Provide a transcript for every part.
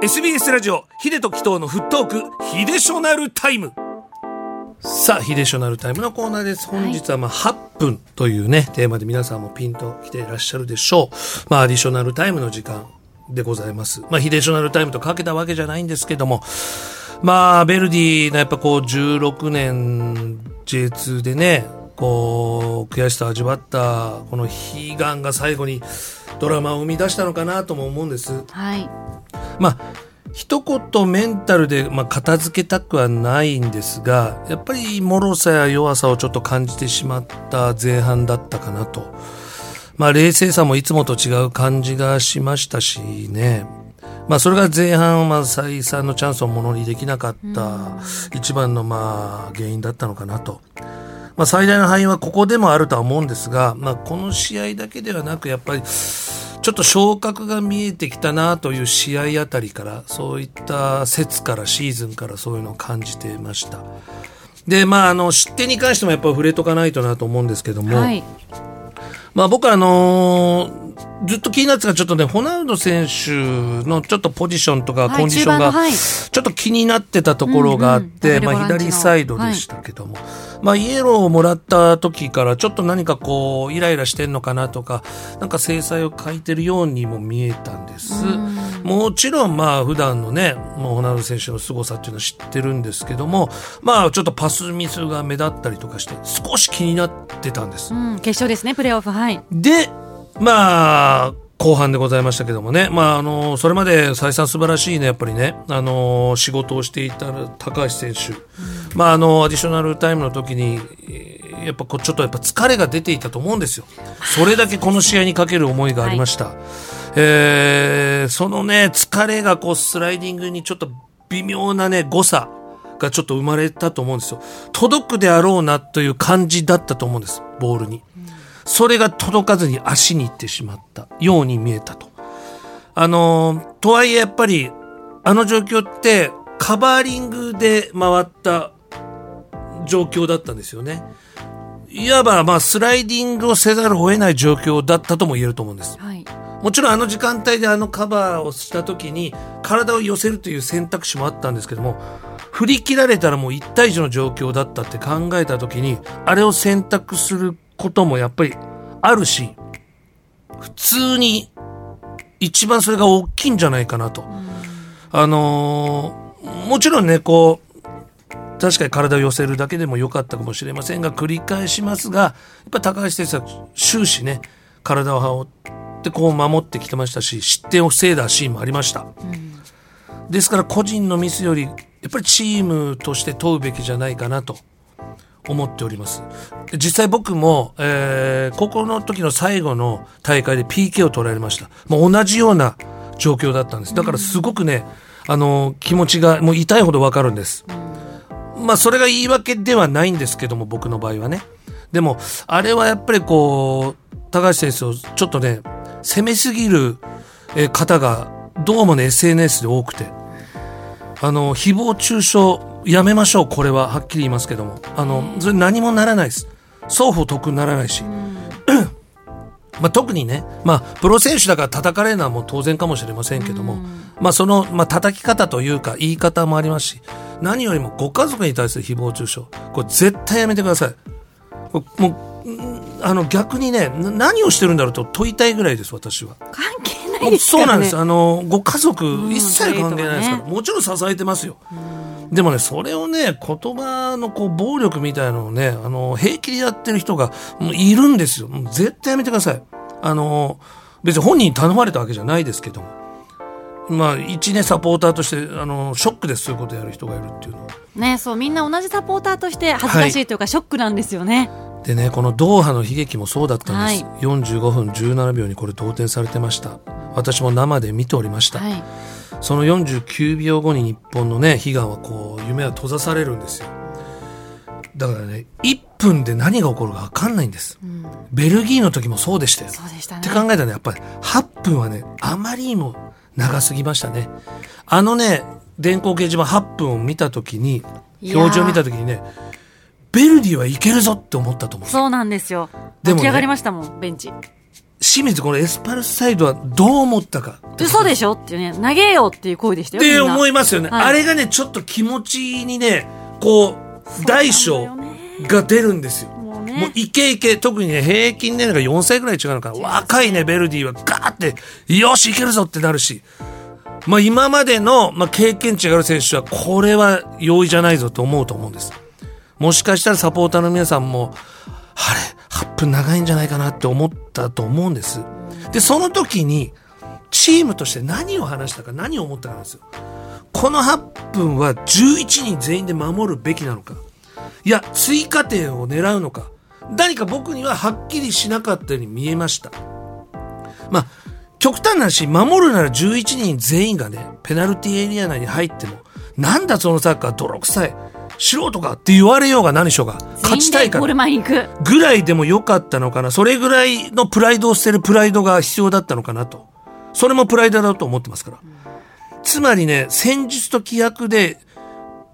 SBS ラジオヒデとキトーのフットークヒデショナルタイム。さあヒデショナルタイムのコーナーです。本日はまあ8分というねテーマで皆さんもピンと来ていらっしゃるでしょう。まあアディショナルタイムの時間でございます。まあヒデショナルタイムとかけたわけじゃないんですけども。まあベルディのやっぱこう16年 J2 でねこう悔しさを味わったこの悲願が最後にドラマを生み出したのかなとも思うんですはい。まあ一言メンタルで、まあ、片付けたくはないんですがやっぱり脆さや弱さをちょっと感じてしまった前半だったかなと。まあ冷静さもいつもと違う感じがしましたしね。まあそれが前半は再三のチャンスをものにできなかった一番のまあ原因だったのかなと。まあ最大の敗因はここでもあるとは思うんですが、まあこの試合だけではなくやっぱりちょっと昇格が見えてきたなという試合あたりから、そういった説からシーズンからそういうのを感じてました。で、まあ、あの、失点に関してもやっぱ触れとかないとなと思うんですけども、はい。まあ僕はあのーずっと気になってたちょっとね、ホナウド選手のちょっとポジションとかはいコンディションがちょっと気になってたところがあって、まあ左サイドでしたけども、まあイエローをもらった時からちょっと何かこうイライラしてんのかなとか、なんか制裁を書いてるようにも見えたんです。もちろんまあ普段のね、もうホナウド選手の凄さっていうのは知ってるんですけども、まあちょっとパスミスが目立ったりとかして少し気になってたんです。うん、決勝ですね、プレーオフ。はい。で、まあ、後半でございましたけどもね、まあ、あの、それまで再三素晴らしいね、やっぱりね、あの、仕事をしていた高橋選手、まあ、あの、アディショナルタイムの時に、えーやっぱこうちょっとやっぱ疲れが出ていたと思うんですよ。それだけこの試合にかける思いがありました。えーそのね、疲れがこうスライディングにちょっと微妙なね、誤差がちょっと生まれたと思うんですよ。届くであろうなという感じだったと思うんです、ボールに。それが届かずに足に行ってしまったように見えたと。あのーとはいえやっぱり、あの状況ってカバーリングで回った状況だったんですよね。いわばまあスライディングをせざるを得ない状況だったとも言えると思うんです。はい。もちろんあの時間帯であのカバーをした時に体を寄せるという選択肢もあったんですけども振り切られたらもう1対1の状況だったって考えた時にあれを選択することもやっぱりあるし普通に一番それが大きいんじゃないかなと。あのーもちろんねこう確かに体を寄せるだけでも良かったかもしれませんが繰り返しますがやっぱ高橋選手は終始ね体を羽織ってこう守ってきてましたし失点を防いだシーンもありました、ですから個人のミスよりやっぱりチームとして問うべきじゃないかなと思っております。実際僕も、えー高校の時の最後の大会で PK を取られました。もう同じような状況だったんです。だからすごくね、あの気持ちがもう痛いほどわかるんです、まあそれが言い訳ではないんですけども僕の場合はね。でもあれはやっぱりこう高橋選手をちょっとね攻めすぎる方がどうもね SNS で多くて。あの誹謗中傷やめましょうこれははっきり言いますけどもあのそれ何もならないです双方得にならないし、まあ、特にね、まあ、プロ選手だから叩かれるのはもう当然かもしれませんけども、まあ、その、まあ、叩き方というか言い方もありますし、何よりもご家族に対する誹謗中傷、これ絶対やめてください。もう、んあの、逆にね、な何をしてるんだろうと問いたいぐらいです、私は。関係ないですからね。そうなんです。あの、ご家族、ん一切関係ないですから、トレードはもちろん支えてますよ。でもね、それをね、言葉のこう暴力みたいなのをね、あの、平気でやってる人がもういるんですよ。もう絶対やめてください。あの、別に本人に頼まれたわけじゃないですけども。まあ、一ね、サポーターとして、あの、ショックでそういうことやる人がいるっていうのは。ね、そう、みんな同じサポーターとして恥ずかしいというか、ショックなんですよね。でね、このドーハの悲劇もそうだったんです。は45分17秒にこれ同点されてました。私も生で見ておりました。はい。その49秒後に日本のね、悲願はこう、夢は閉ざされるんですよ。だからね、1分で何が起こるか分かんないんです。うん。ベルギーの時もそうでしたよ。そうでしたね。って考えたらね、やっぱり8分はね、あまりにも長すぎましたね。あのね、電光掲示板8分を見た時に、表示を見た時にね、ベルディはいけるぞって思ったと思うそうなんですよ。でもね起き上がりましたもん、ベンチ。清水このエスパルスサイドはどう思ったか。嘘でしょ？っていうね、投げようっていう声でしたよ。って思いますよね、はい。あれがねちょっと気持ちにねこう大小が出るんですよ。もうもうね。イケイケ特にね平均年齢が4歳ぐらい違うのか。な若いねベルディはガーってよしいけるぞってなるし。まあ今までの、まあ、経験値がある選手はこれは容易じゃないぞと思うと思うんです。もしかしたらサポーターの皆さんもあれ8分長いんじゃないかなって思ったと思うんです。でその時にチームとして何を話したか何を思ったかなんです。よこの8分は11人全員で守るべきなのか。いや追加点を狙うのか。何か僕にははっきりしなかったように見えました。まあ極端な話守るなら11人全員がねペナルティエリア内に入ってもなんだそのサッカー泥臭い。素人かって言われようが何しようが勝ちたいから。ぐらいでも良かったのかなそれぐらいのプライドを捨てるプライドが必要だったのかなとそれもプライドだと思ってますからつまりね戦術と規約で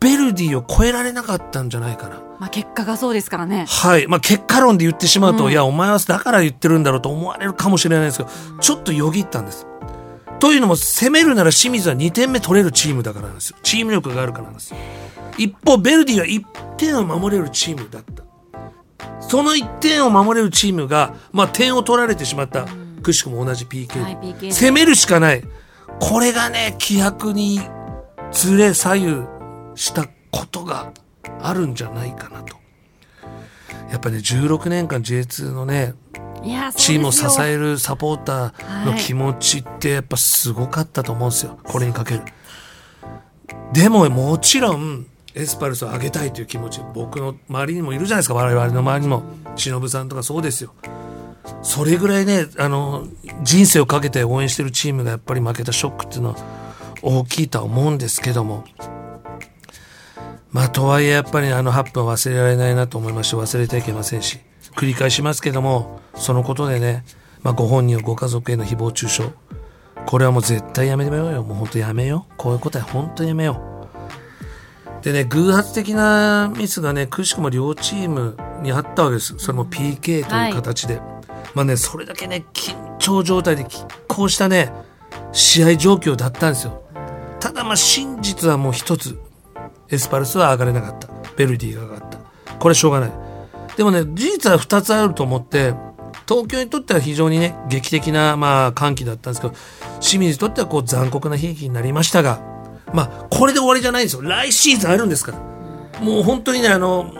ベルディを超えられなかったんじゃないかなまあ結果がそうですからね。はい。まあ、結果論で言ってしまうと、いや、お前はだから言ってるんだろうと思われるかもしれないですけど、ちょっとよぎったんです。というのも、攻めるなら清水は2点目取れるチームだからなんですよ。チーム力があるからなんですよ。一方、ベルディは1点を守れるチームだった。その1点を守れるチームが、まあ、点を取られてしまった。くしくも同じ PK。はい PK で攻めるしかない。これがね、規約にずれ左右したことがあるんじゃないかなと。やっぱね、16年間 J2 のね、チームを支る。えるサポーターの気持ちってやっぱすごかったと思うんですよ。これにかける。でももちろん、エスパルスを上げたいという気持ち、僕の周りにもいるじゃないですか、我々の周りにも。忍さんとかそうですよ。それぐらいね、あの、人生をかけて応援してるチームがやっぱり負けたショックっていうのは大きいとは思うんですけども。まあ、とはいえやっぱりあの8分忘れられないなと思いまして忘れてはいけませんし、繰り返しますけども、そのことでね、まあ、ご本人やご家族への誹謗中傷、これはもう絶対やめようよ。もう本当やめよう。こういうことは本当にやめよう。でね、偶発的なミスがね、くしくも両チームにあったわけです。それも PK という形で。まあね、それだけね、緊張状態で拮抗したね、試合状況だったんですよ。ただまあ真実はもう一つ。エスパルスは上がれなかった。ベルディが上がった。これしょうがない。でもね、事実は二つあると思って、東京にとっては非常にね、劇的な、まあ、歓喜だったんですけど、清水にとってはこう残酷な悲劇になりましたが、まあ、これで終わりじゃないんですよ。来シーズンあるんですから。もう本当にね、あの、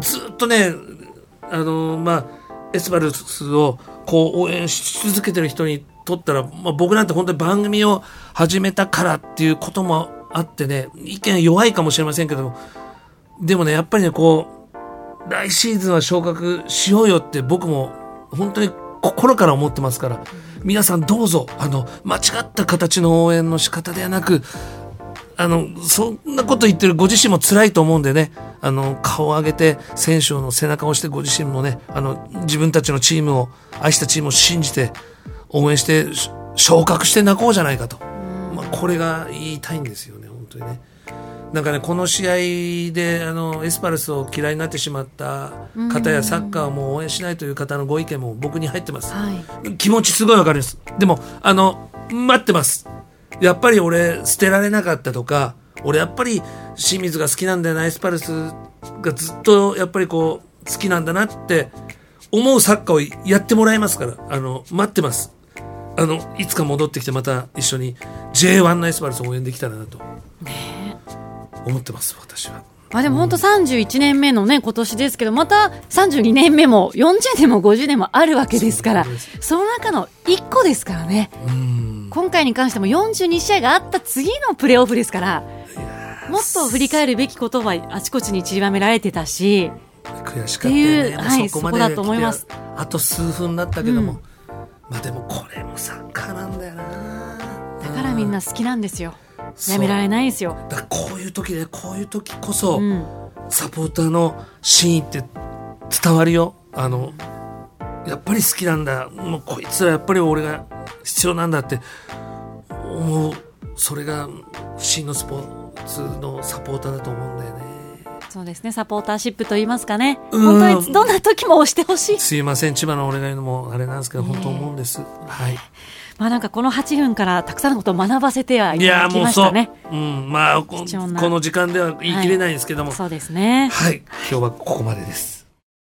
ずっとね、あの、まあ、エスパルスをこう応援し続けてる人にとったら、まあ、僕なんて本当に番組を始めたからっていうこともあってね、意見弱いかもしれませんけど、でもね、やっぱりね、こう、来シーズンは昇格しようよって僕も本当に心から思ってますから、皆さんどうぞ、あの、間違った形の応援の仕方ではなく、あの、そんなこと言ってるご自身も辛いと思うんでね、あの、顔を上げて、選手の背中を押してご自身もね、あの、自分たちのチームを、愛したチームを信じて、応援して、昇格して泣こうじゃないかと。まあ、これが言いたいんですよね、本当にね。なんかね、この試合で、あの、エスパルスを嫌いになってしまった方や、サッカーをもう応援しないという方のご意見も僕に入ってます。はい。気持ちすごいわかります。でも、あの、待ってます。やっぱり俺、捨てられなかったとか、俺やっぱり清水が好きなんだよな、エスパルスがずっとやっぱりこう、好きなんだなって思うサッカーをやってもらいますから、あの、待ってます。あの、いつか戻ってきてまた一緒に J1 のエスパルスを応援できたらなと。思ってます、私は。まあでも本当31年目のね、今年ですけど、また32年目も40年も50年もあるわけですから、その中の1個ですからね。うん。今回に関しても42試合があった次のプレーオフですから、もっと振り返るべきことはあちこちに散りばめられてたし、悔しかったよね。はいそこだと思いますあと数分だったけども、まあでもこれもサッカーなんだよな。だからみんな好きなんですよ。やめられないですよ。だこういう時でこういう時こそ、うん。サポーターの真意って伝わるよ。あのやっぱり好きなんだ。もうこいつらやっぱり俺が必要なんだって思う。それが真のスポーツのサポーターだと思うんだよね。そうですね、サポーターシップと言いますかね。うん。本当にどんな時も押してほしい。すいません。千葉の俺が言うのもあれなんですけど、本当思うんです。はいまあなんかこの8分からたくさんのことを学ばせてはいただきもうそう、ましたね。う。ん、まあこの時間では言い切れないんですけども、そうですね。はい、今日はここまでです